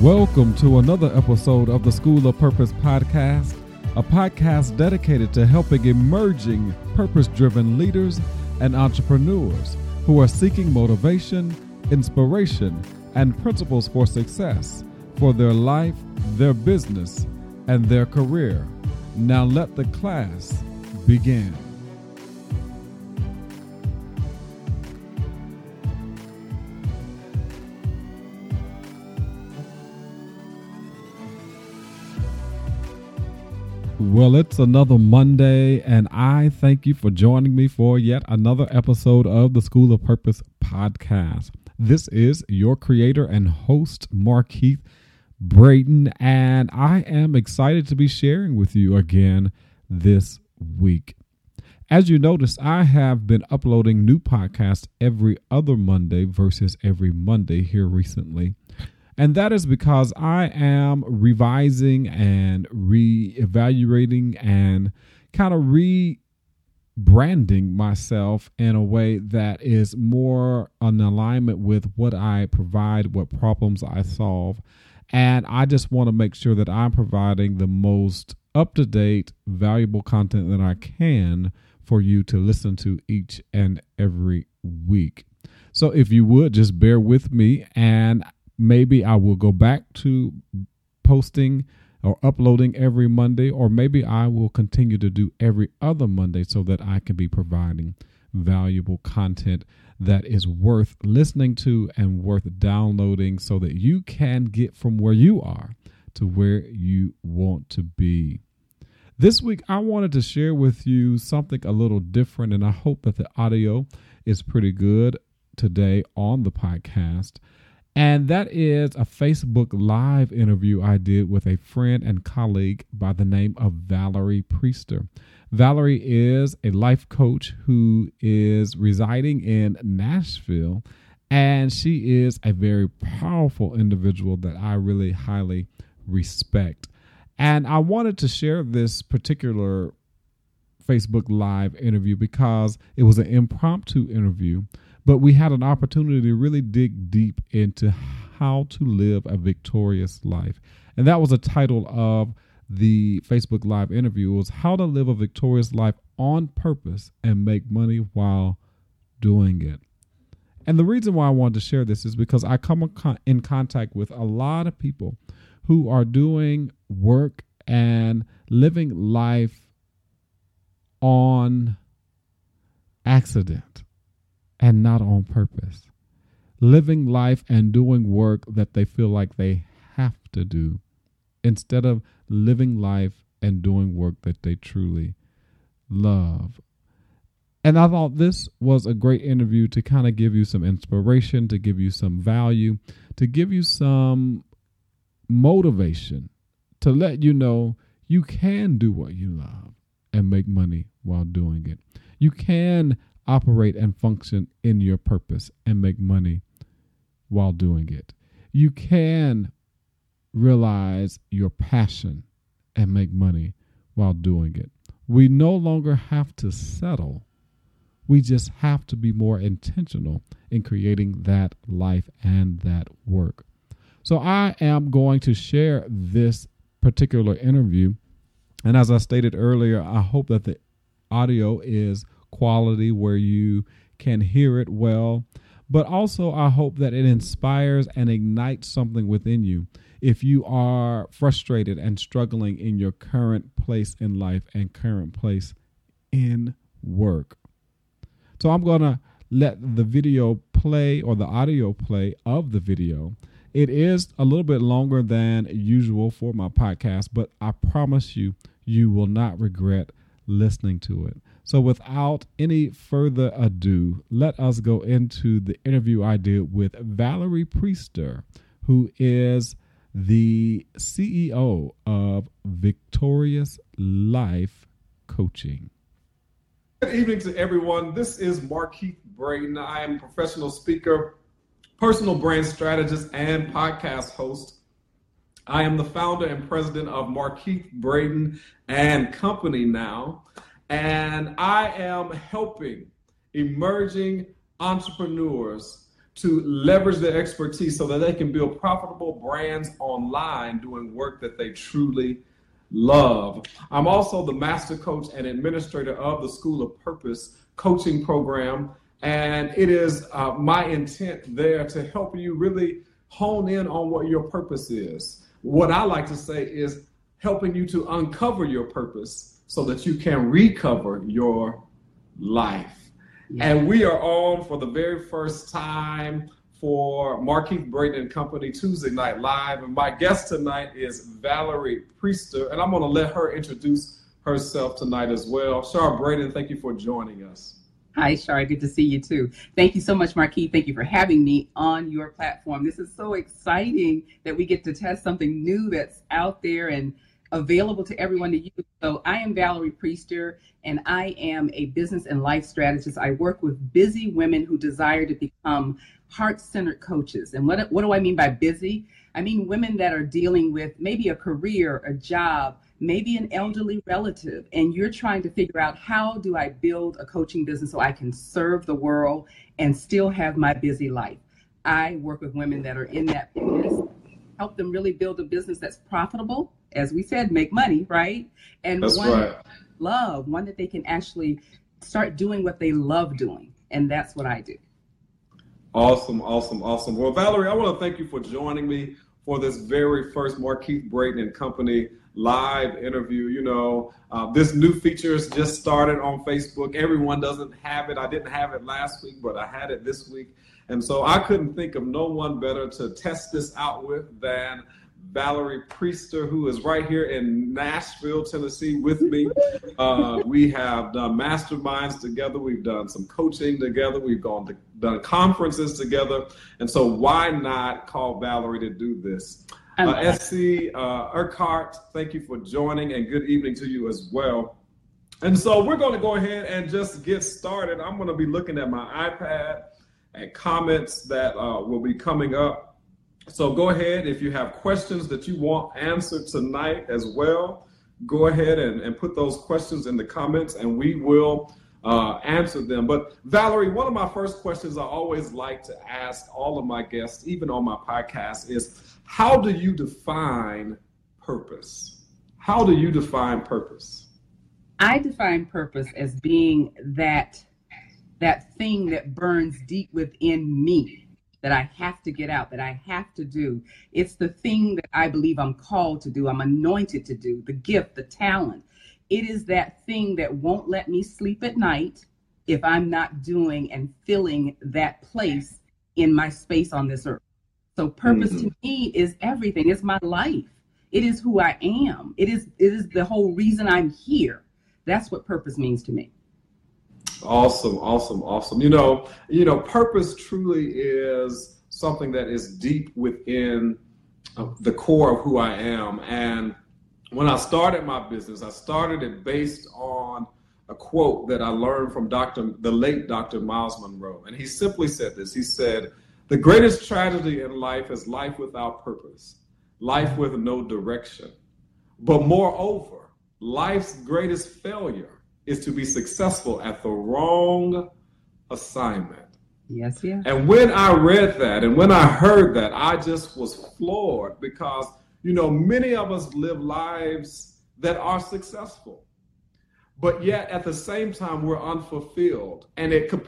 Welcome to another episode of the School of Purpose podcast, a podcast dedicated to helping emerging purpose driven leaders and entrepreneurs who are seeking motivation, inspiration, and principles for success for their life, their business, and their career. Now let the class begin. Well, it's another Monday, and I thank you for joining me for yet another episode of the School of Purpose podcast. This is your creator and host, Mark Markeith Braden, and I am excited to be sharing with you again this week. As you notice, I have been uploading new podcasts every other Monday versus every Monday here recently. And that is because I am revising and re-evaluating and kind of rebranding myself in a way that is more in alignment with what I provide, what problems I solve. And I just want to make sure that I'm providing the most up to date, valuable content that I can for you to listen to each and every week. So if you would just bear with me and maybe I will go back to posting or uploading every Monday, or maybe I will continue to do every other Monday so that I can be providing valuable content that is worth listening to and worth downloading so that you can get from where you are to where you want to be. This week, I wanted to share with you something a little different, and I hope that the audio is pretty good today on the podcast. And that is a Facebook Live interview I did with a friend and colleague by the name of Valerie Priester. Valerie is a life coach who is residing in Nashville, and she is a very powerful individual that I really highly respect. And I wanted to share this particular Facebook Live interview because it was an impromptu interview but we had an opportunity to really dig deep into how to live a victorious life. And that was the title of the Facebook Live interview was how to live a victorious life on purpose and make money while doing it. And the reason why I wanted to share this is because I come in contact with a lot of people who are doing work and living life on accident and not on purpose. Living life and doing work that they feel like they have to do instead of living life and doing work that they truly love. And I thought this was a great interview to kind of give you some inspiration, to give you some value, to give you some motivation, to let you know you can do what you love and make money while doing it. You can operate and function in your purpose and make money while doing it. You can realize your passion and make money while doing it. We no longer have to settle. We just have to be more intentional in creating that life and that work. So, I am going to share this particular interview. And as I stated earlier, I hope that the audio is quality where you can hear it well. But also, I hope that it inspires and ignites something within you if you are frustrated and struggling in your current place in life and current place in work. So, I'm going to let the video play or the audio play of the video. It is a little bit longer than usual for my podcast, but I promise you, you will not regret listening to it. So, without any further ado, let us go into the interview I did with Valerie Priester, who is the CEO of Victorious Life Coaching. Good evening to everyone. This is Markeith Braden. I am a professional speaker, personal brand strategist, and podcast host. I am the founder and president of Markeith Braden and Company now and I am helping emerging entrepreneurs to leverage their expertise so that they can build profitable brands online doing work that they truly love. I'm also the master coach and administrator of the School of Purpose coaching program. And it is uh, my intent there to help you really hone in on what your purpose is. What I like to say is helping you to uncover your purpose so that you can recover your life. Yeah. And we are on for the very first time for Markeith Braden and Company Tuesday Night Live. And my guest tonight is Valerie Priester, and I'm going to let her introduce herself tonight as well. Shar Braden, thank you for joining us. Hi, Shar. Good to see you too. Thank you so much, Markeith. Thank you for having me on your platform. This is so exciting that we get to test something new that's out there and available to everyone to use. So, I am Valerie Priester, and I am a business and life strategist. I work with busy women who desire to become heart centered coaches. And what, what do I mean by busy? I mean women that are dealing with maybe a career, a job, maybe an elderly relative, and you're trying to figure out how do I build a coaching business so I can serve the world and still have my busy life. I work with women that are in that business, help them really build a business that's profitable, as we said, make money, right? And that's one right. love, one that they can actually start doing what they love doing. And that's what I do. Awesome, awesome, awesome. Well, Valerie, I want to thank you for joining me for this very first Markeith Braden and Company live interview. You know, uh, this new feature has just started on Facebook. Everyone doesn't have it. I didn't have it last week, but I had it this week. And so I couldn't think of no one better to test this out with than Valerie Priester, who is right here in Nashville, Tennessee, with me. Uh, we have done masterminds together. We've done some coaching together. We've gone to, done conferences together. And so, why not call Valerie to do this? Uh, SC uh, Urquhart, thank you for joining, and good evening to you as well. And so, we're going to go ahead and just get started. I'm going to be looking at my iPad at comments that uh, will be coming up. So go ahead if you have questions that you want answered tonight as well. Go ahead and, and put those questions in the comments and we will uh, answer them. But Valerie, one of my first questions I always like to ask all of my guests, even on my podcast, is how do you define purpose? How do you define purpose? I define purpose as being that that thing that burns deep within me that I have to get out, that I have to do. It's the thing that I believe I'm called to do, I'm anointed to do, the gift, the talent. It is that thing that won't let me sleep at night if I'm not doing and filling that place in my space on this earth. So purpose mm-hmm. to me is everything. It's my life. It is who I am. It is it is the whole reason I'm here. That's what purpose means to me. Awesome, awesome, awesome. You know, you know, purpose truly is something that is deep within uh, the core of who I am. And when I started my business, I started it based on a quote that I learned from Dr. the late Dr. Myles Munroe. And he simply said this. He said, "The greatest tragedy in life is life without purpose, life with no direction. But moreover, life's greatest failure is to be successful at the wrong assignment. Yes, yeah. And when I read that and when I heard that, I just was floored because, you know, many of us live lives that are successful. But yet at the same time we're unfulfilled and it could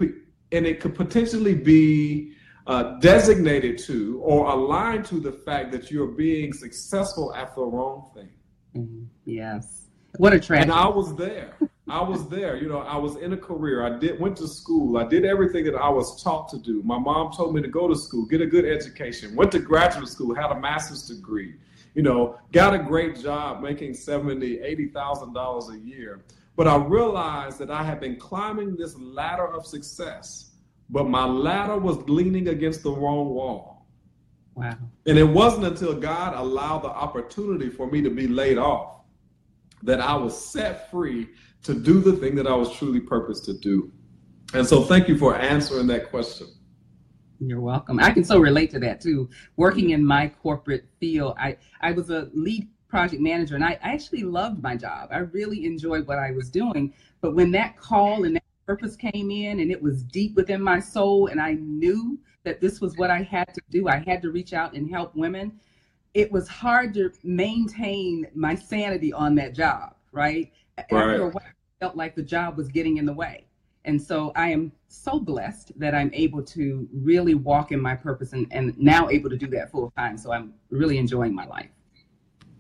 and it could potentially be uh, designated to or aligned to the fact that you're being successful at the wrong thing. Mm-hmm. Yes. What a tragedy. And I was there. I was there. You know, I was in a career. I did went to school. I did everything that I was taught to do. My mom told me to go to school, get a good education. Went to graduate school, had a master's degree. You know, got a great job, making seventy, eighty thousand dollars a year. But I realized that I had been climbing this ladder of success, but my ladder was leaning against the wrong wall. Wow. And it wasn't until God allowed the opportunity for me to be laid off that I was set free to do the thing that I was truly purposed to do. And so thank you for answering that question. You're welcome. I can so relate to that too. Working in my corporate field, I, I was a lead project manager and I, I actually loved my job. I really enjoyed what I was doing. But when that call and that purpose came in and it was deep within my soul, and I knew that this was what I had to do. I had to reach out and help women. It was hard to maintain my sanity on that job, right? right. After a while, felt like the job was getting in the way. And so I am so blessed that I'm able to really walk in my purpose and, and now able to do that full time. So I'm really enjoying my life.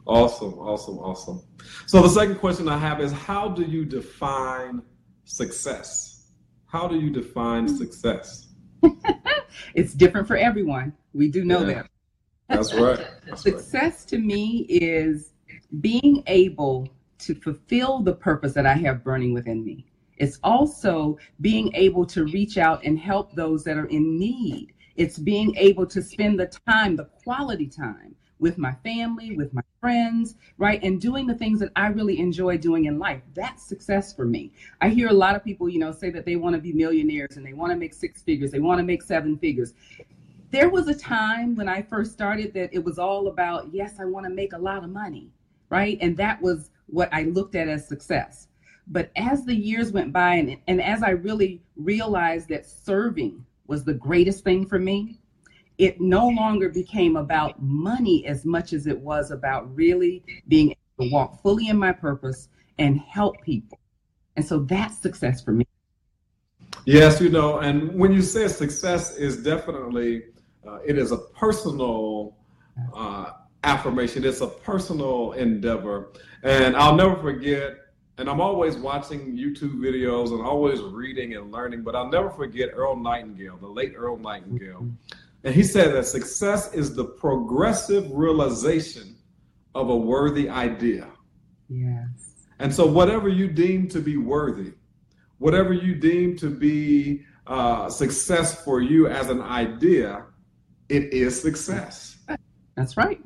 Awesome, awesome, awesome. So the second question I have is how do you define success? How do you define mm-hmm. success? it's different for everyone. We do know yeah. that. That's right. That's success right. to me is being able to fulfill the purpose that I have burning within me. It's also being able to reach out and help those that are in need. It's being able to spend the time, the quality time with my family, with my friends, right? And doing the things that I really enjoy doing in life. That's success for me. I hear a lot of people, you know, say that they want to be millionaires and they want to make six figures, they want to make seven figures. There was a time when I first started that it was all about, yes, I want to make a lot of money, right? And that was what I looked at as success. But as the years went by and, and as I really realized that serving was the greatest thing for me, it no longer became about money as much as it was about really being able to walk fully in my purpose and help people. And so that's success for me. Yes, you know, and when you say success is definitely, uh, it is a personal uh, affirmation. It's a personal endeavor. And I'll never forget, and I'm always watching YouTube videos and always reading and learning, but I'll never forget Earl Nightingale, the late Earl Nightingale. And he said that success is the progressive realization of a worthy idea. Yes. And so, whatever you deem to be worthy, whatever you deem to be uh, success for you as an idea, it is success. That's right.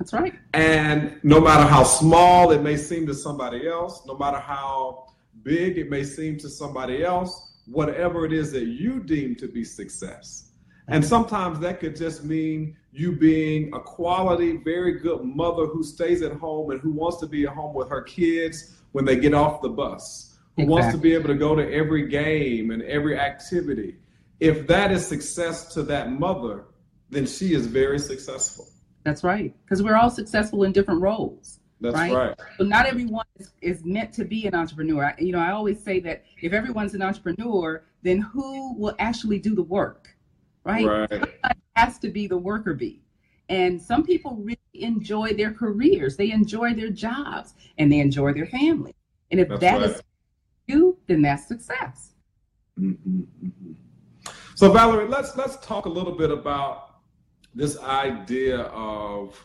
That's right. And no matter how small it may seem to somebody else, no matter how big it may seem to somebody else, whatever it is that you deem to be success, and sometimes that could just mean you being a quality, very good mother who stays at home and who wants to be at home with her kids when they get off the bus, who exactly. wants to be able to go to every game and every activity. If that is success to that mother, then she is very successful. That's right. Because we're all successful in different roles. That's right. right. So not everyone is, is meant to be an entrepreneur. I, you know, I always say that if everyone's an entrepreneur, then who will actually do the work? right? Right. has to be the worker bee. And some people really enjoy their careers, they enjoy their jobs, and they enjoy their family. And if that's that right. is you, then that's success. Mm-hmm, mm-hmm. So Valerie, let's let's talk a little bit about this idea of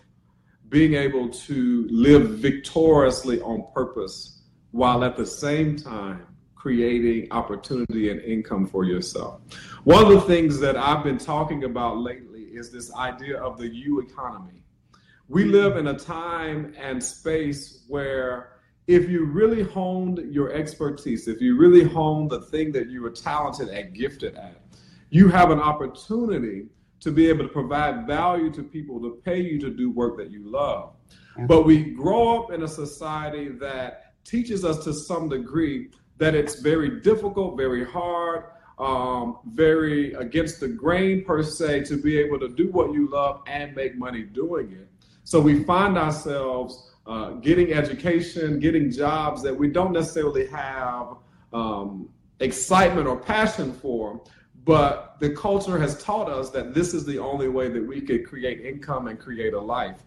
being able to live victoriously on purpose while at the same time creating opportunity and income for yourself. One of the things that I've been talking about lately is this idea of the U economy. We live in a time and space where if you really honed your expertise, if you really honed the thing that you were talented and gifted at, you have an opportunity to be able to provide value to people to pay you to do work that you love. But we grow up in a society that teaches us to some degree that it's very difficult, very hard, um, very against the grain per se to be able to do what you love and make money doing it. So we find ourselves uh, getting education, getting jobs that we don't necessarily have um, excitement or passion for, but the culture has taught us that this is the only way that we could create income and create a life.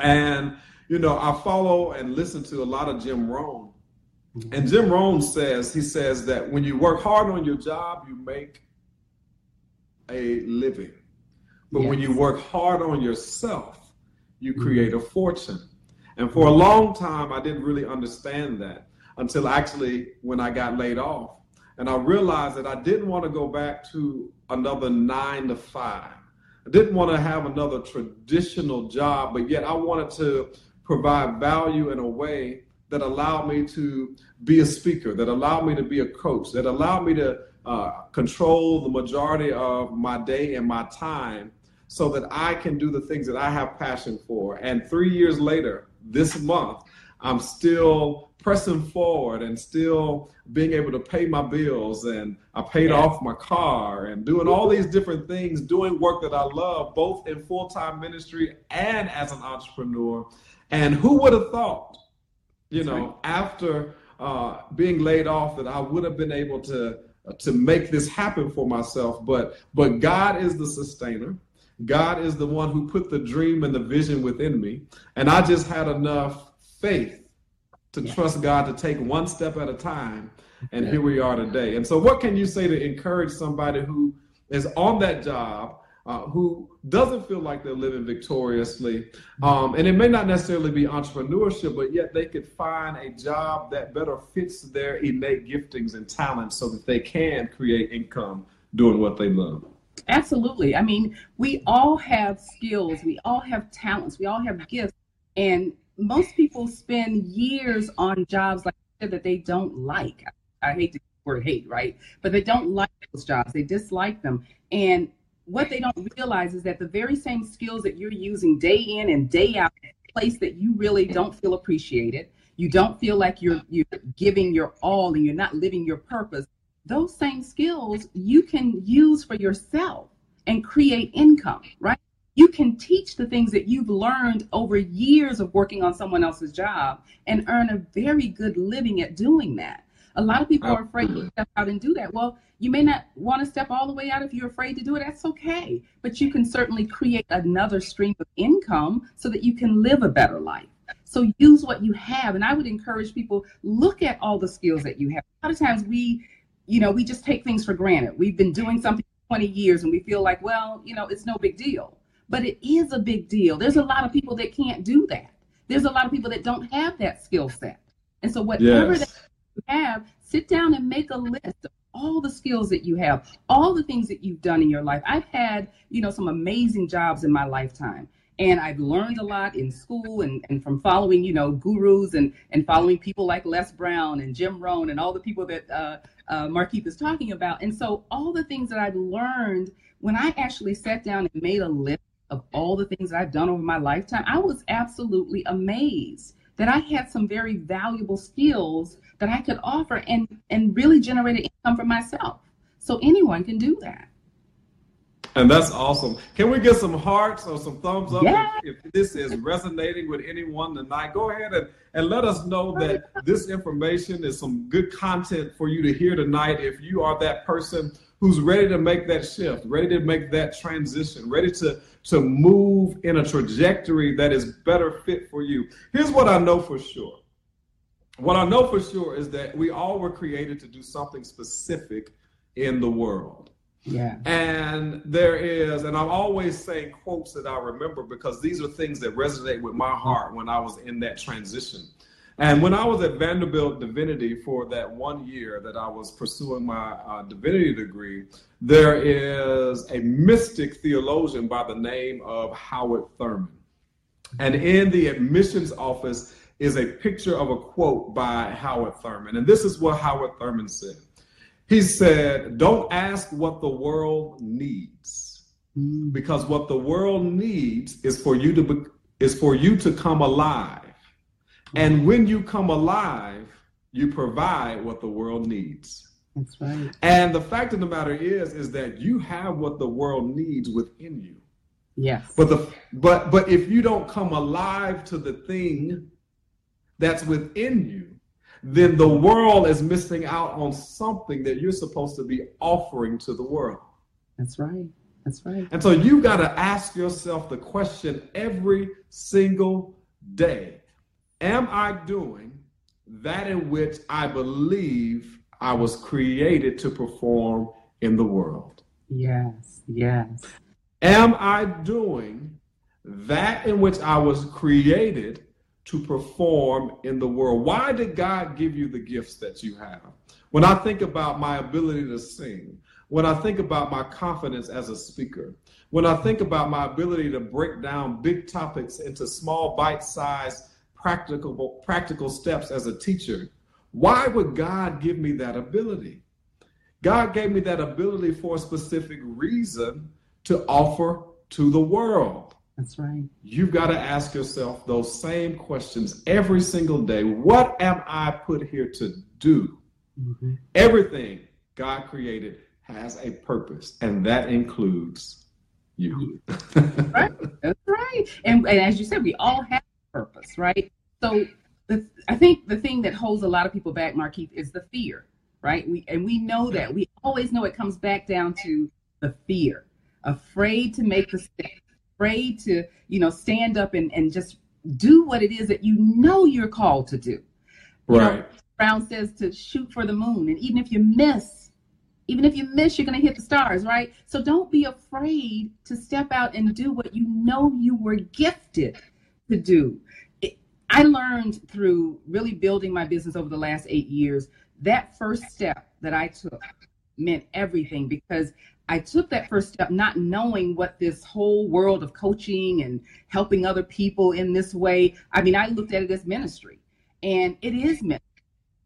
And, you know, I follow and listen to a lot of Jim Rohn. And Jim Rohn says, he says that when you work hard on your job, you make a living. But yes. when you work hard on yourself, you mm-hmm. create a fortune. And for a long time, I didn't really understand that until actually when I got laid off. And I realized that I didn't want to go back to another nine to five. I didn't want to have another traditional job, but yet I wanted to provide value in a way that allowed me to be a speaker, that allowed me to be a coach, that allowed me to uh, control the majority of my day and my time so that I can do the things that I have passion for. And three years later, this month, I'm still pressing forward and still being able to pay my bills and I paid off my car and doing all these different things, doing work that I love, both in full-time ministry and as an entrepreneur. And who would have thought, you That's know, right. after uh, being laid off that I would have been able to to make this happen for myself. But but God is the sustainer. God is the one who put the dream and the vision within me. And I just had enough faith to yeah. trust God to take one step at a time. And yeah. here we are today. And so, what can you say to encourage somebody who is on that job, uh, who doesn't feel like they're living victoriously? Um, and it may not necessarily be entrepreneurship, but yet they could find a job that better fits their innate giftings and talents so that they can create income doing what they love. Absolutely. I mean, we all have skills, we all have talents, we all have gifts. And most people spend years on jobs like that they don't like. I hate the word hate, right? But they don't like those jobs. They dislike them. And what they don't realize is that the very same skills that you're using day in and day out, place that you really don't feel appreciated, you don't feel like you're you're giving your all and you're not living your purpose those same skills you can use for yourself and create income, right? You can teach the things that you've learned over years of working on someone else's job and earn a very good living at doing that. A lot of people are afraid to step out and do that. Well, you may not want to step all the way out if you're afraid to do it. That's okay. But you can certainly create another stream of income so that you can live a better life. So use what you have. And I would encourage people look at all the skills that you have. A lot of times we you know, we just take things for granted. We've been doing something for 20 years and we feel like, well, you know, it's no big deal. But it is a big deal. There's a lot of people that can't do that. There's a lot of people that don't have that skill set. And so whatever yes. that you have, sit down and make a list of all the skills that you have, all the things that you've done in your life. I've had, you know, some amazing jobs in my lifetime and I've learned a lot in school and, and from following, you know, gurus and, and following people like Les Brown and Jim Rohn and all the people that uh, uh, Markeith is talking about. And so all the things that I've learned when I actually sat down and made a list of all the things that I've done over my lifetime, I was absolutely amazed that I had some very valuable skills that I could offer and, and really generate income for myself. So anyone can do that. And that's awesome. Can we get some hearts or some thumbs up yeah. if, if, this is resonating with anyone tonight? Go ahead and, and let us know that this information is some good content for you to hear tonight. If you are that person who's ready to make that shift, ready to make that transition, ready to, to move in a trajectory that is better fit for you. Here's what I know for sure. What I know for sure is that we all were created to do something specific in the world. Yeah. And there is, and I'm always saying quotes that I remember because these are things that resonate with my heart when I was in that transition. And when I was at Vanderbilt Divinity for that one year that I was pursuing my uh, divinity degree, there is a mystic theologian by the name of Howard Thurman. And in the admissions office is a picture of a quote by Howard Thurman. And this is what Howard Thurman said he said, Don't ask what the world needs, because what the world needs is for you to be, is for you to come alive. And when you come alive, you provide what the world needs. That's right. And the fact of the matter is, is that you have what the world needs within you. Yes. But the but but if you don't come alive to the thing that's within you, then the world is missing out on something that you're supposed to be offering to the world. That's right. That's right. And so you've got to ask yourself the question every single day Am I doing that in which I believe I was created to perform in the world? Yes, yes. Am I doing that in which I was created to perform in the world. Why did God give you the gifts that you have? When I think about my ability to sing, when I think about my confidence as a speaker, when I think about my ability to break down big topics into small bite-sized practical practical steps as a teacher, why would God give me that ability? God gave me that ability for a specific reason to offer to the world. That's right. You've got to ask yourself those same questions every single day. What am I put here to do? Mm-hmm. Everything God created has a purpose, and that includes you. right. That's right. And, and as you said, we all have purpose, right? So the, I think the thing that holds a lot of people back, Markeith, is the fear, right? We and we know that. We always know it comes back down to the fear, afraid to make the step, afraid to, you know, stand up and, and just do what it is that you know you're called to do. You right. Know, Brown says to shoot for the moon. And even if you miss, even if you miss, you're going to hit the stars, right? So don't be afraid to step out and do what you know you were gifted to do. It, I learned through really building my business over the last eight years that first step that I took meant everything because I took that first step not knowing what this whole world of coaching and helping other people in this way. I mean, I looked at it as ministry, and it is ministry.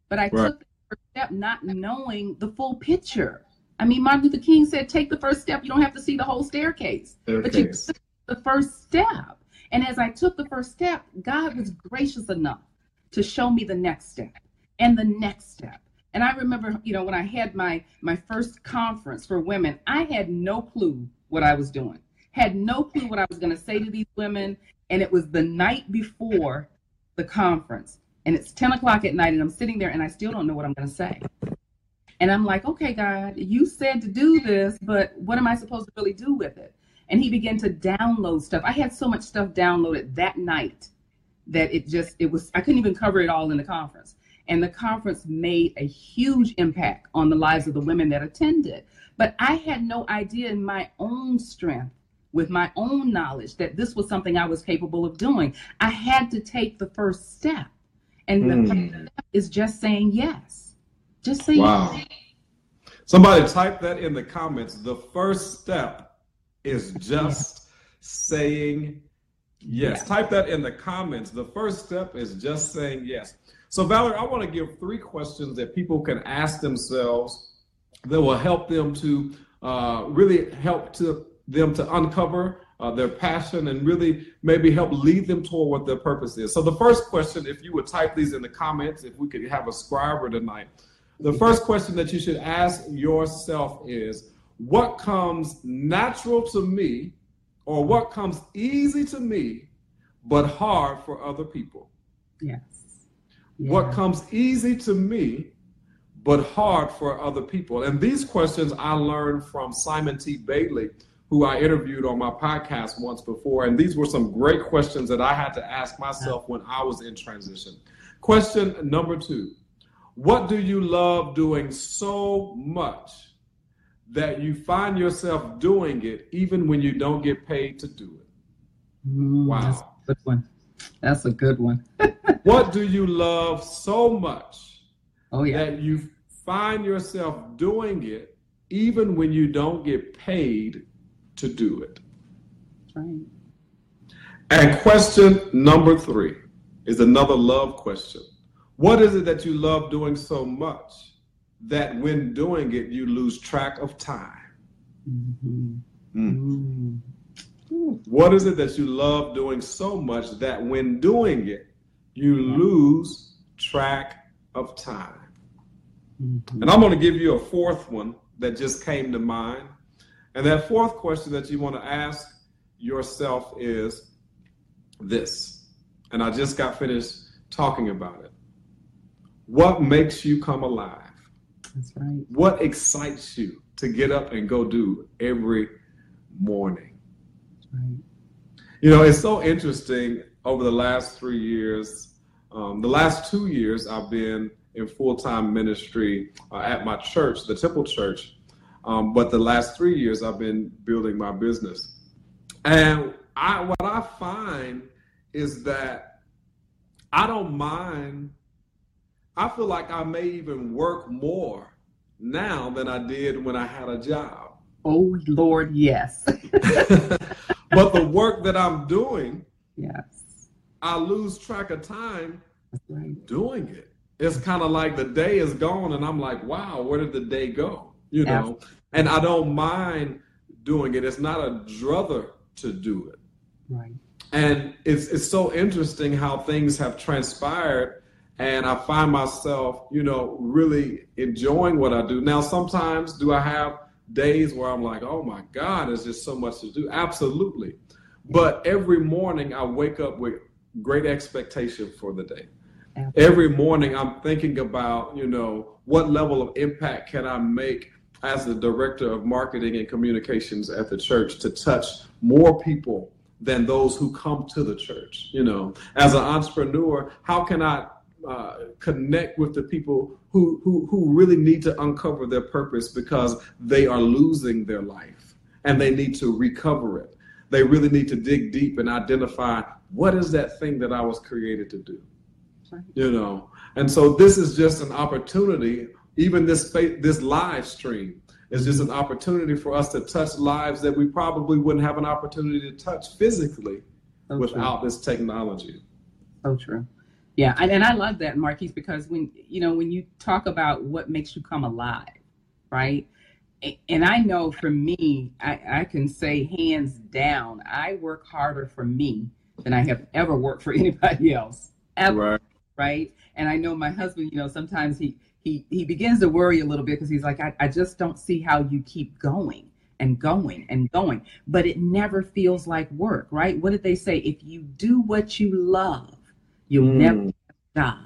But I right. took the first step not knowing the full picture. I mean, Martin Luther King said, "Take the first step. You don't have to see the whole staircase, staircase. but you took the first step." And as I took the first step, God was gracious enough to show me the next step and the next step and I remember, you know, when I had my my first conference for women, I had no clue what I was doing. Had no clue what I was going to say to these women. And it was the night before the conference. And it's 10 o'clock at night, and I'm sitting there and I still don't know what I'm going to say. And I'm like, okay, God, you said to do this, but what am I supposed to really do with it? And he began to download stuff. I had so much stuff downloaded that night that it just, it was, I couldn't even cover it all in the conference. And the conference made a huge impact on the lives of the women that attended. But I had no idea in my own strength, with my own knowledge, that this was something I was capable of doing. I had to take the first step. And the mm. first step is just saying yes. Just say wow. yes. Somebody type that in the comments. The first step is just saying yes. yes. Type that in the comments. The first step is just saying yes. So, Valerie, I want to give three questions that people can ask themselves that will help them to uh, really help to them to uncover uh, their passion and really maybe help lead them toward what their purpose is. So, the first question, if you would type these in the comments, if we could have a scriber tonight, the first question that you should ask yourself is what comes natural to me or what comes easy to me but hard for other people? Yes what comes easy to me but hard for other people? And these questions I learned from Simon T. Bailey, who I interviewed on my podcast once before. And these were some great questions that I had to ask myself when I was in transition. Question number two What do you love doing so much that you find yourself doing it even when you don't get paid to do it? Mm, wow. That's one. That's a good one. what do you love so much oh, yeah. that you find yourself doing it even when you don't get paid to do it? Right. And question number three is another love question. What is it that you love doing so much that when doing it, you lose track of time? Mm-hmm. Mm. What is it that you love doing so much that when doing it, you lose track of time? Mm-hmm. And I'm going to give you a fourth one that just came to mind. And that fourth question that you want to ask yourself is this. And I just got finished talking about it. What makes you come alive? That's right. What excites you to get up and go do every morning? Right. You know, it's so interesting over the last three years. Um, the last two years, I've been in full time ministry uh, at my church, the Temple Church. Um, but the last three years, I've been building my business. And I, what I find is that I don't mind. I feel like I may even work more now than I did when I had a job. Oh, Lord, yes. but the work that I'm doing, yes, I lose track of time right. doing it. It's kind of like the day is gone, and I'm like, wow, where did the day go? You know, Absolutely. and I don't mind doing it. It's not a druther to do it. Right. And it's it's so interesting how things have transpired and I find myself, you know, really enjoying what I do. Now sometimes do I have days where I'm like, "Oh my god, there's just so much to do." Absolutely. But every morning I wake up with great expectation for the day. Absolutely. Every morning I'm thinking about, you know, what level of impact can I make as the director of marketing and communications at the church to touch more people than those who come to the church. You know, as an entrepreneur, how can I uh, connect with the people who, who who really need to uncover their purpose because they are losing their life and they need to recover it. They really need to dig deep and identify what is that thing that I was created to do. You know, and so this is just an opportunity. Even this this live stream is just an opportunity for us to touch lives that we probably wouldn't have an opportunity to touch physically so without true. this technology. So true. Yeah, and, and I love that, Markeith, because when you know when you talk about what makes you come alive, right? And I know for me, I, I can say hands down, I work harder for me than I have ever worked for anybody else. Ever, right. right? And I know my husband, you know, sometimes he he he begins to worry a little bit because he's like, I, I just don't see how you keep going and going and going. But it never feels like work, right? What did they say? If you do what you love, you'll mm. never have a job,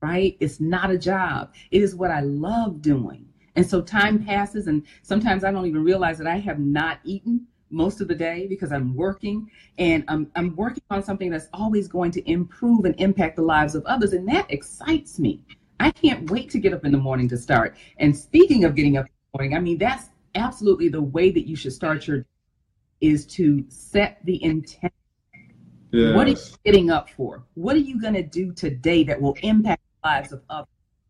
right? It's not a job. It is what I love doing. And so time passes, and sometimes I don't even realize that I have not eaten most of the day because I'm working and I'm, I'm working on something that's always going to improve and impact the lives of others. And that excites me. I can't wait to get up in the morning to start. And speaking of getting up in the morning, I mean, that's absolutely the way that you should start your day is to set the intent. Yes. What are you getting up for? What are you going to do today that will impact the lives of others?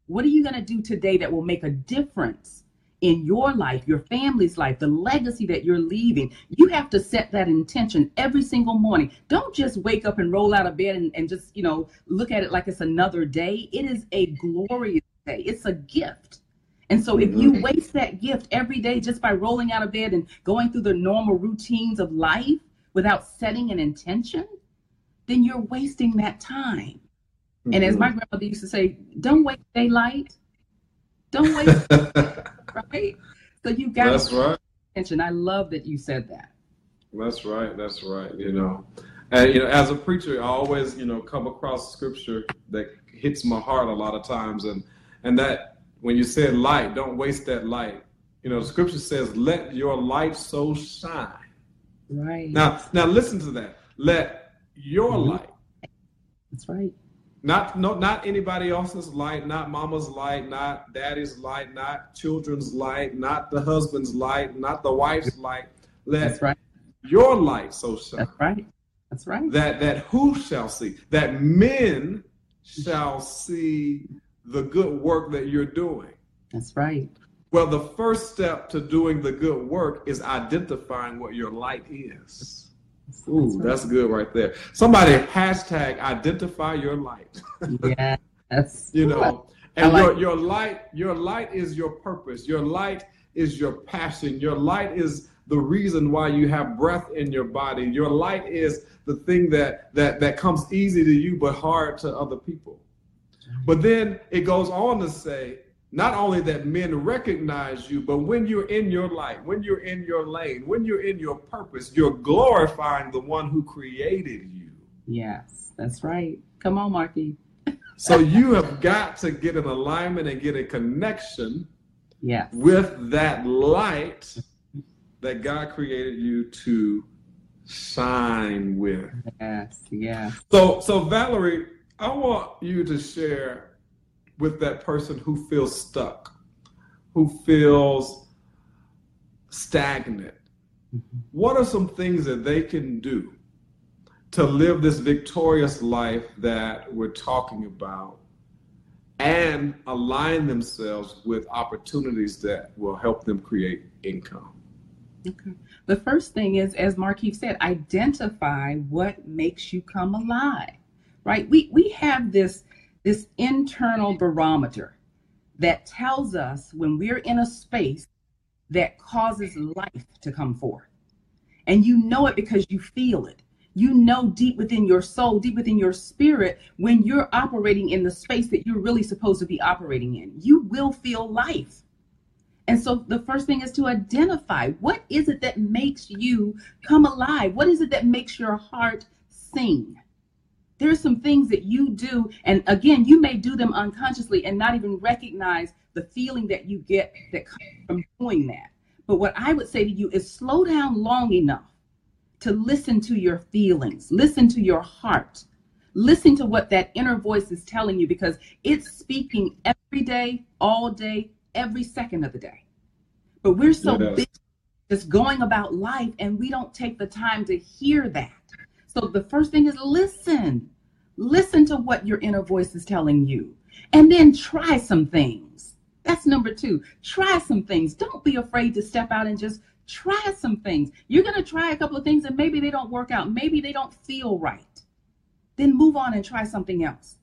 What are you going to do today that will make a difference in your life, your family's life, the legacy that you're leaving. You have to set that intention every single morning. Don't just wake up and roll out of bed and, and just, you know, look at it like it's another day. It is a glorious day. It's a gift. And so if you mm-hmm. waste that gift every day just by rolling out of bed and going through the normal routines of life without setting an intention, then you're wasting that time. Mm-hmm. And as my mm-hmm. grandmother used to say, don't waste daylight. Don't waste right? So you got That's right. attention. I love that you said that. That's right. That's right. You know, and you know, as a preacher, I always you know come across scripture that hits my heart a lot of times, and and that when you said light, don't waste that light. You know, scripture says, "Let your light so shine." Right. Now, now listen to that. Let your mm-hmm. light. That's right. Not no, not anybody else's light, not mama's light, not daddy's light, not children's light, not the husband's light, not the wife's light. Let That's right. your light so shine. That's right. That's right. That that who shall see? That men shall see the good work that you're doing. That's right. Well, the first step to doing the good work is identifying what your light is. Ooh, that's good right there. Somebody hashtag identify your light. yeah, that's you know, and like your your light your light is your purpose. Your light is your passion. Your light is the reason why you have breath in your body. Your light is the thing that that that comes easy to you but hard to other people. But then it goes on to say not only that men recognize you, but when you're in your light, when you're in your lane, when you're in your purpose, you're glorifying the one who created you. Yes, that's right. Come on, Marky. so you have got to get an alignment and get a connection yes. with that light that God created you to shine with. Yes, yeah. So so Valerie, I want you to share with that person who feels stuck, who feels stagnant? Mm-hmm. What are some things that they can do to live this victorious life that we're talking about and align themselves with opportunities that will help them create income? Okay. The first thing is, as Markeith said, identify what makes you come alive. Right? We we have this this internal barometer that tells us when we're in a space that causes life to come forth. And you know it because you feel it. You know deep within your soul, deep within your spirit, when you're operating in the space that you're really supposed to be operating in. You will feel life. And so the first thing is to identify what is it that makes you come alive? What is it that makes your heart sing? There's some things that you do, and again, you may do them unconsciously and not even recognize the feeling that you get that comes from doing that. But what I would say to you is slow down long enough to listen to your feelings, listen to your heart, listen to what that inner voice is telling you because it's speaking every day, all day, every second of the day. But we're so busy just going about life and we don't take the time to hear that. So the first thing is listen. Listen to what your inner voice is telling you. And then try some things. That's number two. Try some things. Don't be afraid to step out and just try some things. You're going to try a couple of things and maybe they don't work out. Maybe they don't feel right. Then move on and try something else.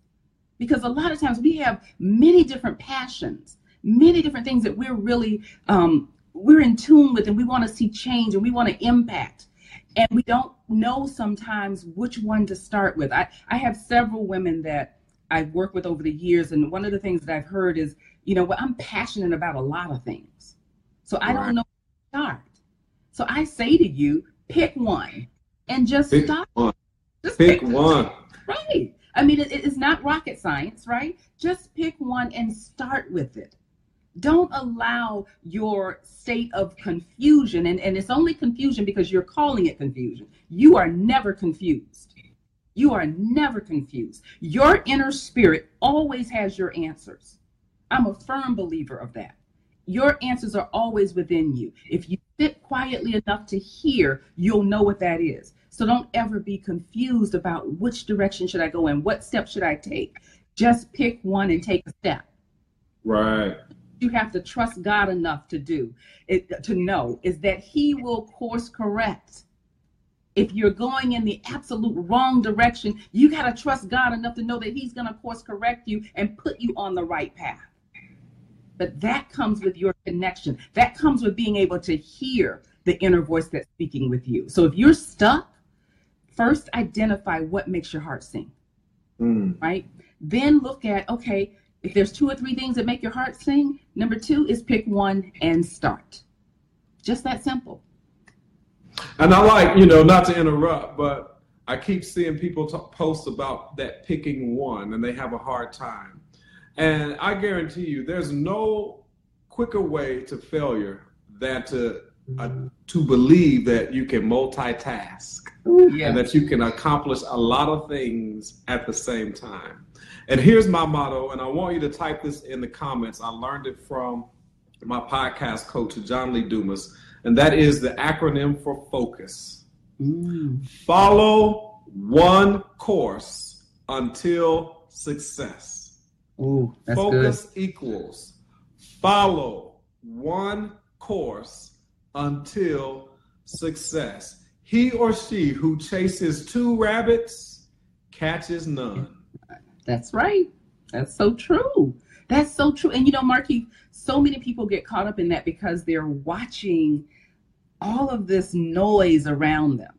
Because a lot of times we have many different passions many different things that we're really um, we're in tune with and we want to see change and we want to impact and we don't know sometimes which one to start with. I i have several women that i've worked with over the years and one of the things that i've heard is you know well i'm passionate about a lot of things. So i right. don't know where to start. So i say to you pick one and just pick start one. just pick, pick one. one. Right. I mean it, it's not rocket science right? Just pick one and start with it don't allow your state of confusion, and, and it's only confusion because you're calling it confusion. You are never confused. You are never confused. Your inner spirit always has your answers. I'm a firm believer of that. Your answers are always within you. If you sit quietly enough to hear, you'll know what that is. So don't ever be confused about which direction should I go and what step should I take. Just pick one and take a step. Right you have to trust God enough to do it to know is that he will course correct. If you're going in the absolute wrong direction, you got to trust God enough to know that he's going to course correct you and put you on the right path. But that comes with your connection. That comes with being able to hear the inner voice that's speaking with you. So if you're stuck, first identify what makes your heart sing. Mm. Right? Then look at, okay, if there's two or three things that make your heart sing, number two is pick one and start. Just that simple. And I like, you know, not to interrupt, but I keep seeing people talk, post about that picking one and they have a hard time. And I guarantee you, there's no quicker way to failure than to uh, to believe that you can multitask yeah. and that you can accomplish a lot of things at the same time. And here's my motto, and I want you to type this in the comments. I learned it from my podcast coach, John Lee Dumas, and that is the acronym for focus. Mm. Follow one course until success. Ooh, focus good. equals follow one course until success. He or she who chases two rabbits catches none. That's right. That's so true. That's so true. And you know, Marky, so many people get caught up in that because they're watching all of this noise around them.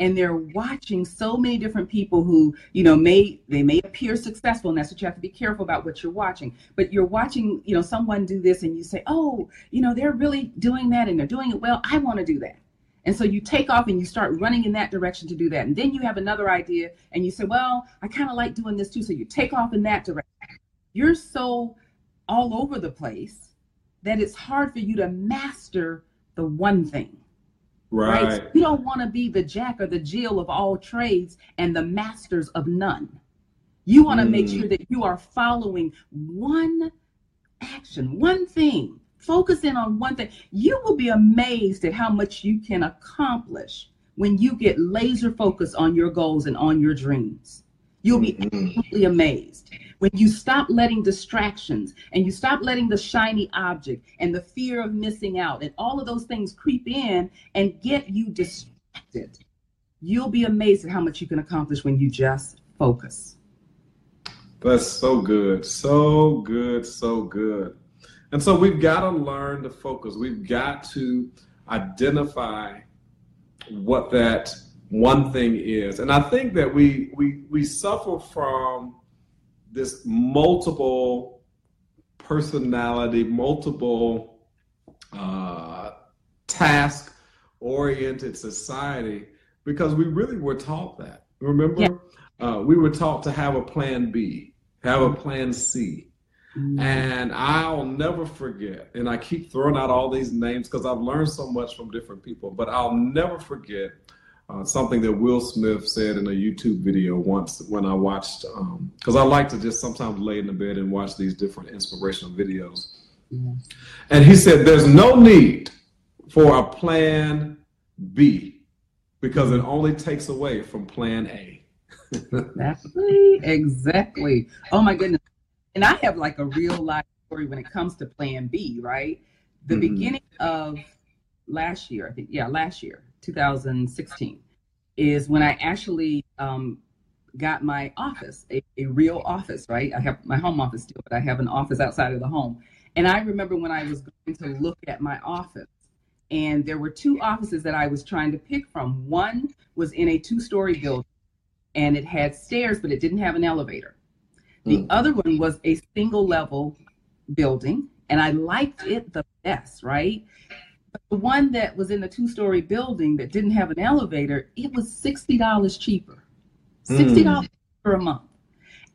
And they're watching so many different people who, you know, may they may appear successful, and that's what you have to be careful about what you're watching. But you're watching, you know, someone do this, and you say, "Oh, you know, they're really doing that, and they're doing it well. I want to do that." And so you take off and you start running in that direction to do that. And then you have another idea and you say, well, I kind of like doing this too. So you take off in that direction. You're so all over the place that it's hard for you to master the one thing. Right. right? You don't want to be the jack or the Jill of all trades and the masters of none. You want to mm. make sure that you are following one action, one thing Focus in on one thing. You will be amazed at how much you can accomplish when you get laser focused on your goals and on your dreams. You'll be mm-hmm. absolutely amazed when you stop letting distractions and you stop letting the shiny object and the fear of missing out and all of those things creep in and get you distracted. You'll be amazed at how much you can accomplish when you just focus. That's so good. So good. So good. And so we've got to learn to focus. We've got to identify what that one thing is, and I think that we we we suffer from this multiple personality, multiple uh, task oriented society because we really were taught that. Remember, yeah. uh, we were taught to have a plan B, have a plan C. Mm-hmm. And I'll never forget, and I keep throwing out all these names because I've learned so much from different people, but I'll never forget uh, something that Will Smith said in a YouTube video once when I watched, because um, I like to just sometimes lay in the bed and watch these different inspirational videos. And he said, There's no need for a plan B because it only takes away from plan A. exactly. Exactly. Oh my goodness. And I have like a real life story when it comes to plan B, right? The mm-hmm. beginning of last year, I think, yeah, last year, 2016, is when I actually um, got my office, a, a real office, right? I have my home office still, but I have an office outside of the home. And I remember when I was going to look at my office, and there were two offices that I was trying to pick from. One was in a two story building and it had stairs, but it didn't have an elevator. The mm. other one was a single level building, and I liked it the best, right? But the one that was in the two story building that didn't have an elevator, it was $60 cheaper. $60 mm. per month.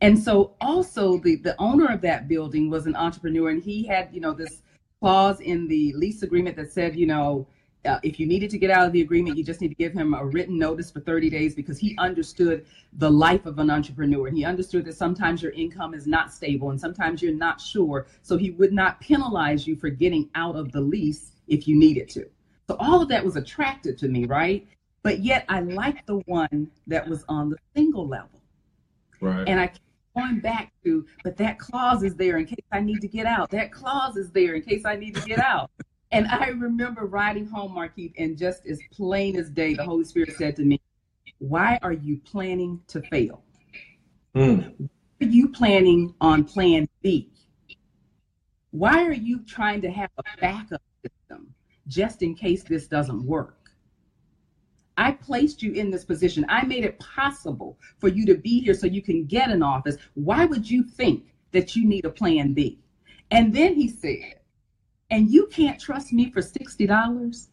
And so also the, the owner of that building was an entrepreneur and he had, you know, this clause in the lease agreement that said, you know, uh, if you needed to get out of the agreement, you just need to give him a written notice for 30 days because he understood the life of an entrepreneur. He understood that sometimes your income is not stable and sometimes you're not sure. So he would not penalize you for getting out of the lease if you needed to. So all of that was attractive to me, right? But yet I liked the one that was on the single level. Right. And I kept going back to, but that clause is there in case I need to get out. That clause is there in case I need to get out. and I remember riding home, Markeith, and just as plain as day, the Holy Spirit said to me, Why are you planning to fail? Mm. are you planning on plan B? Why are you trying to have a backup just in case this doesn't work? I placed you in this position. I made it possible for you to be here so you can get an office. Why would you think that you need a plan B? And then he said, and you can't trust me for $60? $60.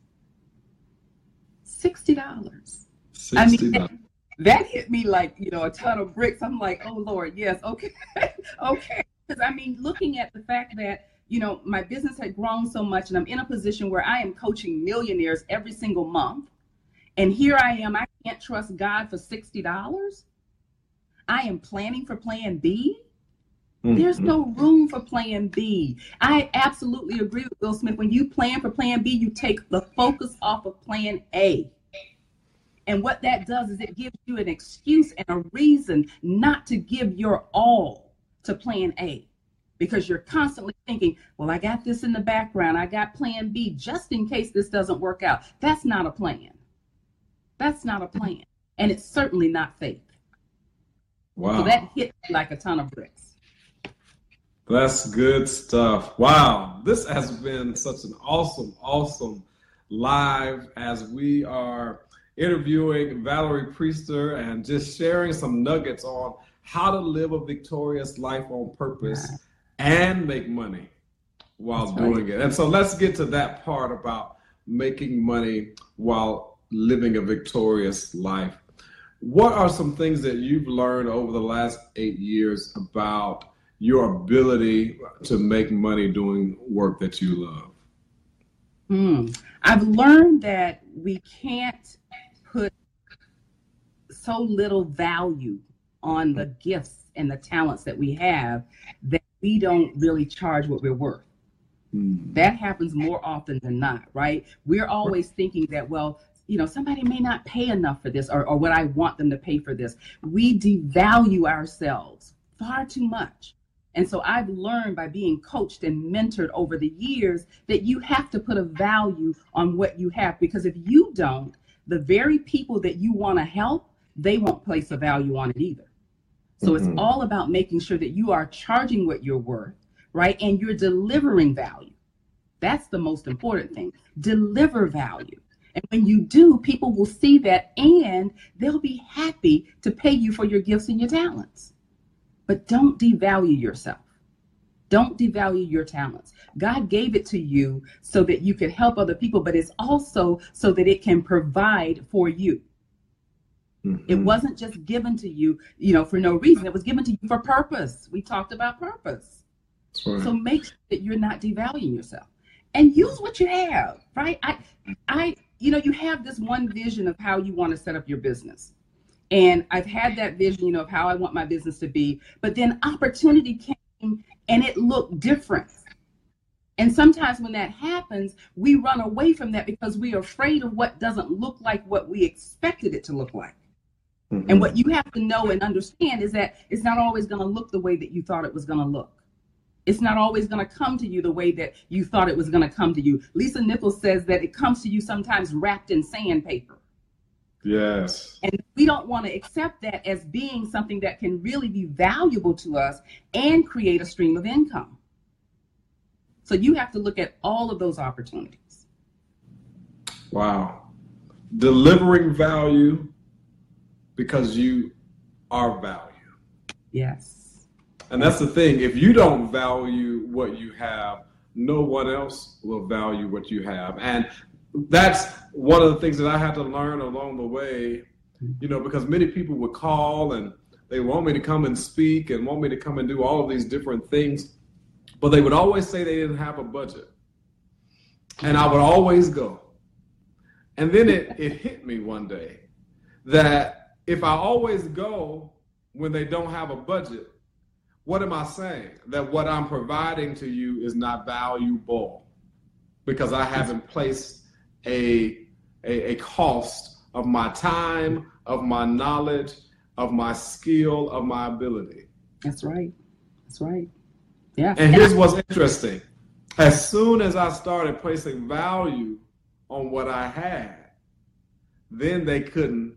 $60. I mean, that, that hit me like, you know, a ton of bricks. I'm like, oh, Lord, yes, okay, okay. Because I mean, looking at the fact that, you know, my business had grown so much and I'm in a position where I am coaching millionaires every single month and here I am, I can't trust God for $60. I am planning for plan B. Mm-hmm. There's no room for plan B. I absolutely agree with Will Smith. When you plan for plan B, you take the focus off of plan A. And what that does is it gives you an excuse and a reason not to give your all to plan A because you're constantly thinking, well, I got this in the background. I got plan B just in case this doesn't work out. That's not a plan. That's not a plan. And it's certainly not faith. Wow. So that hit like a ton of bricks. That's good stuff. Wow. This has been such an awesome, awesome live as we are interviewing Valerie Priester and just sharing some nuggets on how to live a victorious life on purpose and make money while That's doing right. it. And so let's get to that part about making money while living a victorious life. What are some things that you've learned over the last eight years about your ability to make money doing work that you love? Hmm. I've learned that we can't put so little value on the gifts and the talents that we have that we don't really charge what we're worth. Hmm. That happens more often than not, right? We're always thinking that, well, you know, somebody may not pay enough for this or, or what I want them to pay for this. We devalue ourselves far too much. And so I've learned by being coached and mentored over the years that you have to put a value on what you have because if you don't, the very people that you want to help, they won't place a value on it either. So mm-hmm. it's all about making sure that you are charging what you're worth, right? And you're delivering value. That's the most important thing. Deliver value. And when you do, people will see that and they'll be happy to pay you for your gifts and your talents. But don't devalue yourself. Don't devalue your talents. God gave it to you so that you could help other people, but it's also so that it can provide for you. Mm-hmm. It wasn't just given to you, you know, for no reason. It was given to you for purpose. We talked about purpose. Right. So make sure that you're not devaluing yourself and use what you have, right? I, I, you know, you have this one vision of how you want to set up your business. And I've had that vision, you know, of how I want my business to be. But then opportunity came and it looked different. And sometimes when that happens, we run away from that because we're afraid of what doesn't look like what we expected it to look like. Mm-hmm. And what you have to know and understand is that it's not always going to look the way that you thought it was going to look. It's not always going to come to you the way that you thought it was going to come to you. Lisa Nichols says that it comes to you sometimes wrapped in sandpaper. Yes. And we don't want to accept that as being something that can really be valuable to us and create a stream of income. So you have to look at all of those opportunities. Wow. Delivering value because you are value. Yes. And that's the thing. If you don't value what you have, no one else will value what you have. And that's one of the things that I had to learn along the way, you know, because many people would call and they want me to come and speak and want me to come and do all of these different things, but they would always say they didn't have a budget. And I would always go. And then it, it hit me one day that if I always go when they don't have a budget, what am I saying? That what I'm providing to you is not valuable because I haven't placed a, a, a cost of my time, of my knowledge, of my skill, of my ability. That's right. That's right. Yeah. And here's what's interesting. As soon as I started placing value on what I had, then they couldn't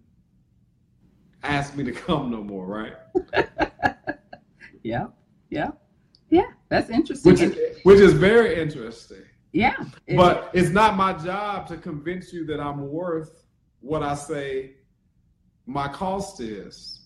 ask me to come no more, right? Yeah. Yeah. Yeah. That's interesting. Which is, which is very interesting. Yeah. It, but it's not my job to convince you that I'm worth what I say my cost is.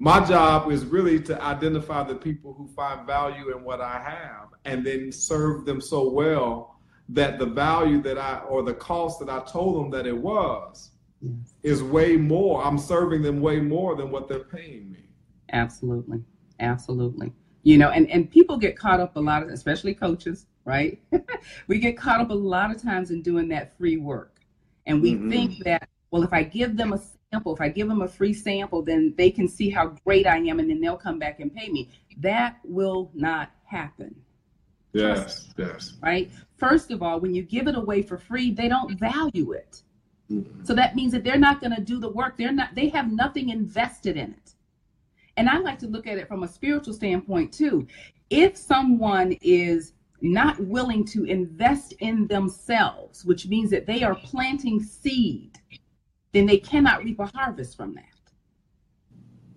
My job is really to identify the people who find value in what I have and then serve them so well that the value that I or the cost that I told them that it was yes. is way more. I'm serving them way more than what they're paying me. Absolutely. Absolutely. You know, and, and people get caught up a lot, of, especially coaches, right? we get caught up a lot of times in doing that free work. And we mm-hmm. think that, well, if I give them a sample, if I give them a free sample, then they can see how great I am and then they'll come back and pay me. That will not happen. Yes, yes. Right? First of all, when you give it away for free, they don't value it. So that means that they're not going to do the work. They're not they have nothing invested in it. And I like to look at it from a spiritual standpoint too. If someone is not willing to invest in themselves, which means that they are planting seed, then they cannot reap a harvest from that.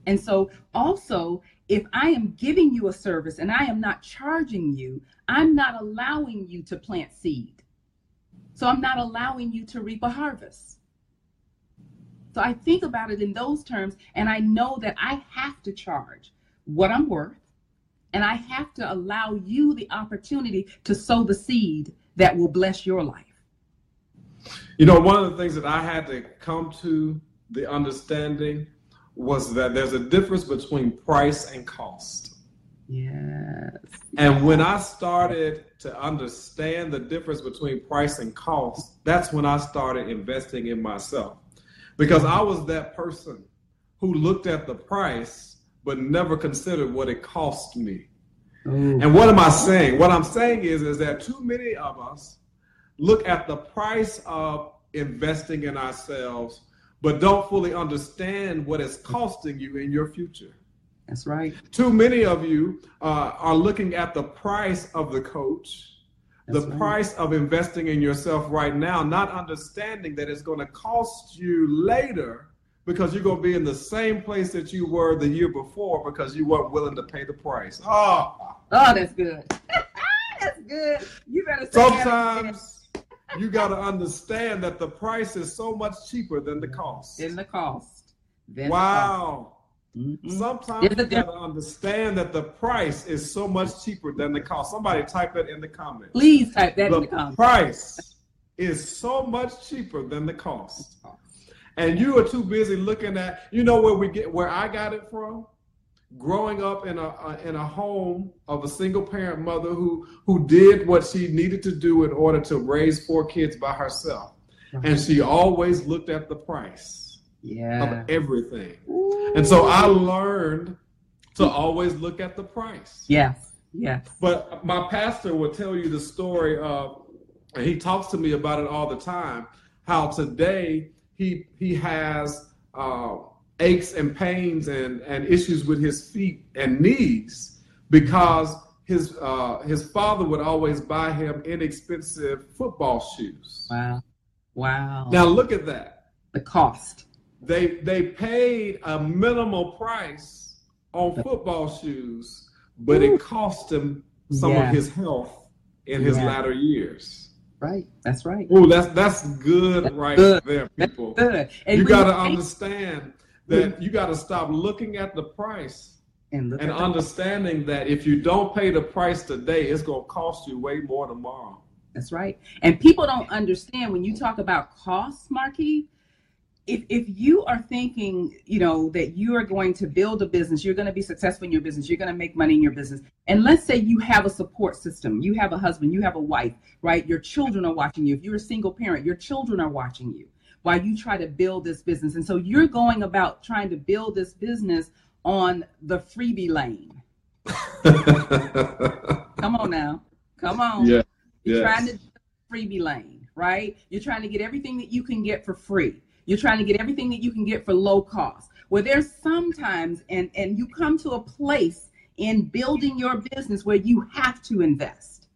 And so, also, if I am giving you a service and I am not charging you, I'm not allowing you to plant seed. So, I'm not allowing you to reap a harvest. So I think about it in those terms, and I know that I have to charge what I'm worth, and I have to allow you the opportunity to sow the seed that will bless your life. You know, one of the things that I had to come to the understanding was that there's a difference between price and cost. Yes. And when I started to understand the difference between price and cost, that's when I started investing in myself because I was that person who looked at the price but never considered what it cost me. Mm. And what am I saying? What I'm saying is, is that too many of us look at the price of investing in ourselves, but don't fully understand what it's costing you in your future. That's right. Too many of you uh, are looking at the price of the coach the right. price of investing in yourself right now, not understanding that it's going to cost you later because you're going to be in the same place that you were the year before because you weren't willing to pay the price. Oh, oh that's good. that's good. You better sometimes you got to understand that the price is so much cheaper than the cost. In the cost. Than wow. Mm-hmm. Mm-hmm. Sometimes you got to understand that the price is so much cheaper than the cost. Somebody type that in the comments. Please type that the in the comments. price is so much cheaper than the cost. And you are too busy looking at, you know where we get where I got it from? Growing up in a, a in a home of a single parent mother who who did what she needed to do in order to raise four kids by herself. And she always looked at the price yeah. of everything. Ooh. And so I learned to always look at the price. Yes. Yes. But my pastor will tell you the story of, and he talks to me about it all the time, how today he he has uh, aches and pains and, and issues with his feet and knees because his uh, his father would always buy him inexpensive football shoes. Wow. Wow. Now look at that. The cost they they paid a minimal price on football shoes, but it cost him some yeah. of his health in his yeah. latter years. Right, that's right. Oh, that's that's good that's right good. there, people. That's good. you got to understand that you got to stop looking at the price and, and understanding that if you don't pay the price today, it's going to cost you way more tomorrow. That's right. And people don't understand when you talk about costs, Markeith, if, if you are thinking, you know, that you are going to build a business, you're going to be successful in your business, you're going to make money in your business, and let's say you have a support system, you have a husband, you have a wife, right? Your children are watching you. If you're a single parent, your children are watching you while you try to build this business. And so you're going about trying to build this business on the freebie lane. Come on now. Come on. Yeah. You're yes. trying to freebie lane, right? You're trying to get everything that you can get for free. You're trying to get everything that you can get for low cost. Where there's sometimes, and, and you come to a place in building your business where you have to invest.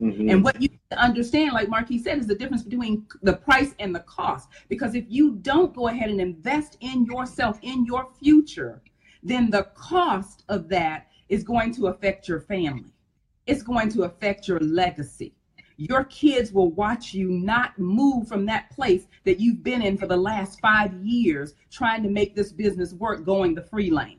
Mm-hmm. And what you understand, like Markeith said, is the difference between the price and the cost. Because if you don't go ahead and invest in yourself, in your future, then the cost of that is going to affect your family. It's going to affect your legacy your kids will watch you not move from that place that you've been in for the last five years trying to make this business work going the free lane.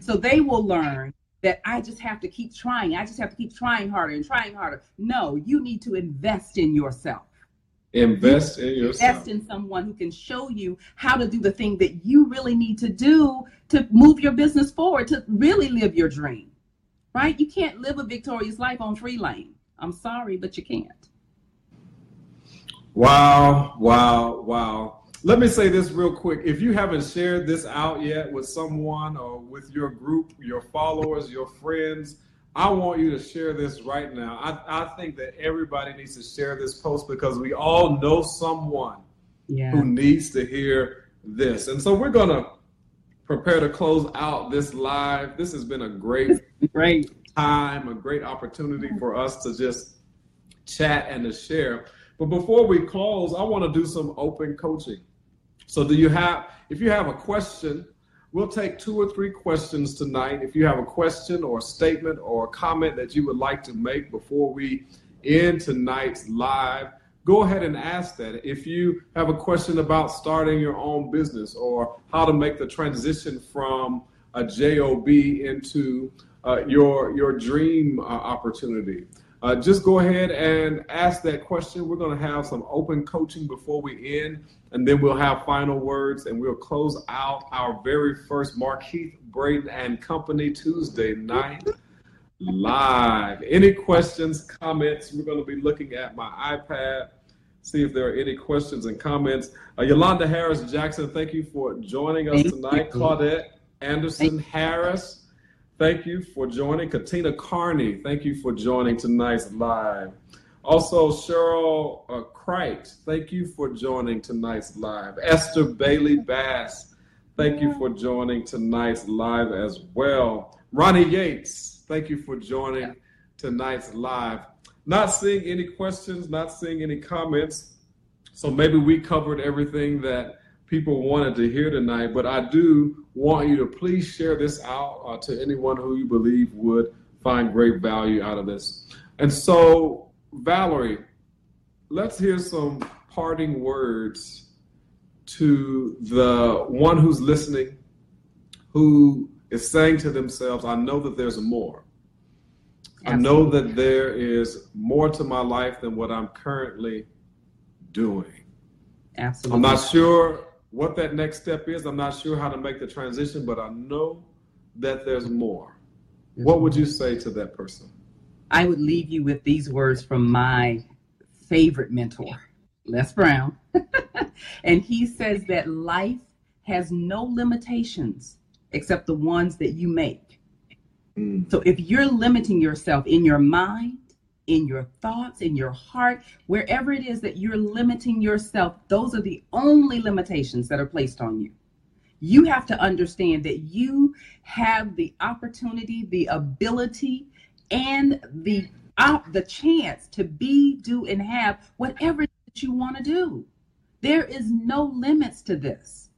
So they will learn that I just have to keep trying. I just have to keep trying harder and trying harder. No, you need to invest in yourself. Invest in yourself. Invest in someone who can show you how to do the thing that you really need to do to move your business forward, to really live your dream. Right? You can't live a victorious life on free lane. I'm sorry, but you can't. Wow, wow, wow. Let me say this real quick. If you haven't shared this out yet with someone or with your group, your followers, your friends, I want you to share this right now. I, I think that everybody needs to share this post because we all know someone yeah. who needs to hear this. And so we're going to prepare to close out this live. This has been a great, great time, a great opportunity for us to just chat and to share. But before we close, I want to do some open coaching. So, do you have, if you have a question, we'll take two or three questions tonight. If you have a question or a statement or a comment that you would like to make before we end tonight's live, go ahead and ask that. If you have a question about starting your own business or how to make the transition from a job into uh, your your dream uh, opportunity. Uh, just go ahead and ask that question. We're going to have some open coaching before we end, and then we'll have final words, and we'll close out our very first Markeith Braden and Company Tuesday night live. Any questions, comments? We're going to be looking at my iPad, see if there are any questions and comments. Uh, Yolanda Harris Jackson, thank you for joining us tonight. Claudette Anderson Harris. Thank you for joining. Katina Carney, thank you for joining tonight's live. Also, Cheryl uh, Kreit, thank you for joining tonight's live. Esther Bailey Bass, thank you for joining tonight's live as well. Ronnie Yates, thank you for joining tonight's live. Not seeing any questions, not seeing any comments. So maybe we covered everything that people wanted to hear tonight, but I do want you to please share this out uh, to anyone who you believe would find great value out of this. And so, Valerie, let's hear some parting words to the one who's listening, who is saying to themselves, I know that there's more. Absolutely. I know that there is more to my life than what I'm currently doing. Absolutely. I'm not sure what that next step is. I'm not sure how to make the transition, but I know that there's more. There's what would you say to that person? I would leave you with these words from my favorite mentor, Les Brown. and he says that life has no limitations except the ones that you make. Mm. So if you're limiting yourself in your mind, in your thoughts, in your heart, wherever it is that you're limiting yourself, those are the only limitations that are placed on you. You have to understand that you have the opportunity, the ability, and the uh, the chance to be, do, and have whatever that you want to do. There is no limits to this.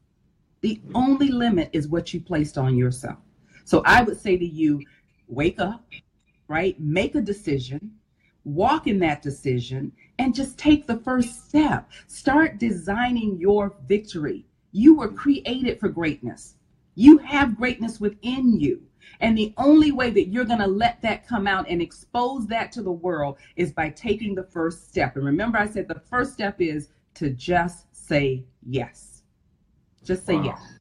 The only limit is what you placed on yourself. So I would say to you, wake up, right? Make a decision, walk in that decision, and just take the first step. Start designing your victory. You were created for greatness. You have greatness within you. And the only way that you're going to let that come out and expose that to the world is by taking the first step. And remember, I said the first step is to just say yes. Just say wow. yes.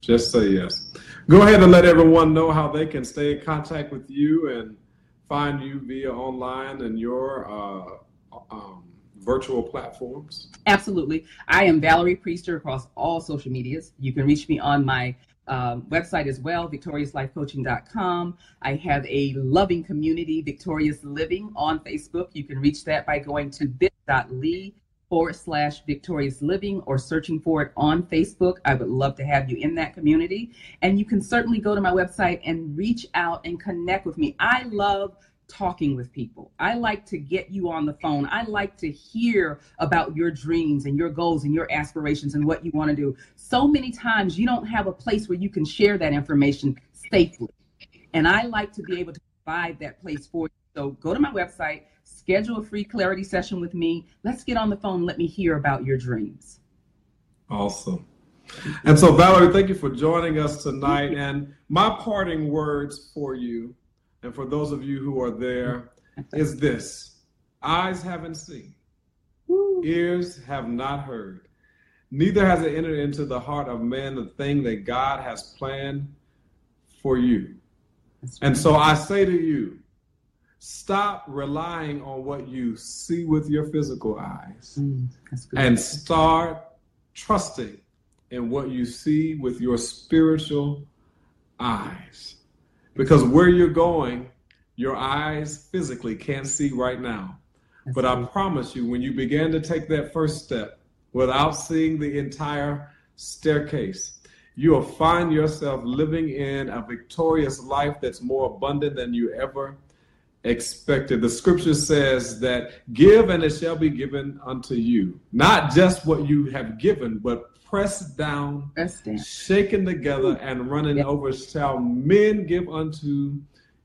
Just say yes. Go ahead and let everyone know how they can stay in contact with you and find you via online and your uh, um, virtual platforms. Absolutely. I am Valerie Priester across all social medias. You can reach me on my uh, website as well, victoriouslifecoaching.com. I have a loving community, Victorious Living, on Facebook. You can reach that by going to bit.ly forward slash victorious living or searching for it on Facebook. I would love to have you in that community. And you can certainly go to my website and reach out and connect with me. I love talking with people. I like to get you on the phone. I like to hear about your dreams and your goals and your aspirations and what you want to do. So many times you don't have a place where you can share that information safely. And I like to be able to provide that place for you. So go to my website, schedule a free clarity session with me. Let's get on the phone. Let me hear about your dreams. Awesome. And so, Valerie, thank you for joining us tonight. And my parting words for you and for those of you who are there is this eyes haven't seen, ears have not heard, neither has it entered into the heart of man the thing that God has planned for you. And so I say to you, stop relying on what you see with your physical eyes mm, and start trusting in what you see with your spiritual eyes. Because where you're going, your eyes physically can't see right now. That's but I promise you, when you begin to take that first step without seeing the entire staircase, you will find yourself living in a victorious life that's more abundant than you ever expected. The scripture says that give and it shall be given unto you. Not just what you have given, but pressed down, pressed down. shaken together, and running yep. over shall men give unto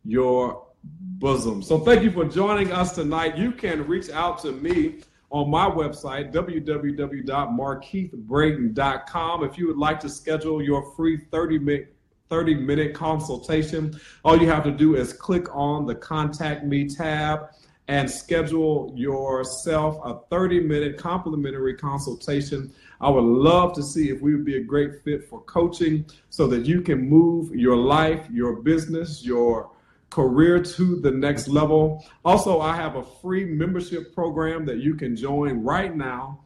your bosom. So thank you for joining us tonight. You can reach out to me on my website, www.markeithbraden.com. If you would like to schedule your free 30 minute 30 minute consultation. All you have to do is click on the contact me tab and schedule yourself a 30 minute complimentary consultation. I would love to see if we would be a great fit for coaching so that you can move your life, your business, your career to the next level. Also, I have a free membership program that you can join right now.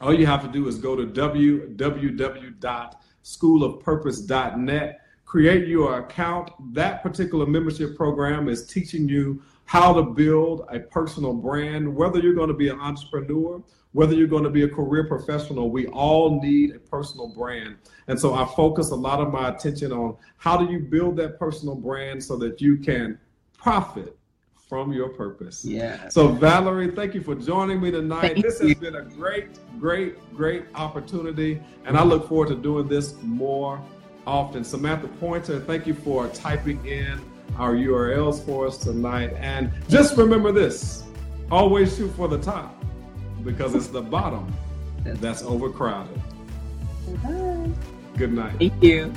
All you have to do is go to www.schoolofpurpose.net create your account. That particular membership program is teaching you how to build a personal brand, whether you're going to be an entrepreneur, whether you're going to be a career professional, we all need a personal brand. And so I focus a lot of my attention on how do you build that personal brand so that you can profit from your purpose. Yeah. So Valerie, thank you for joining me tonight. Thank this you. has been a great, great, great opportunity. And I look forward to doing this more often. Samantha Pointer, thank you for typing in our URLs for us tonight. And just remember this always shoot for the top, because it's the bottom that's overcrowded. Bye. Good night. Thank you.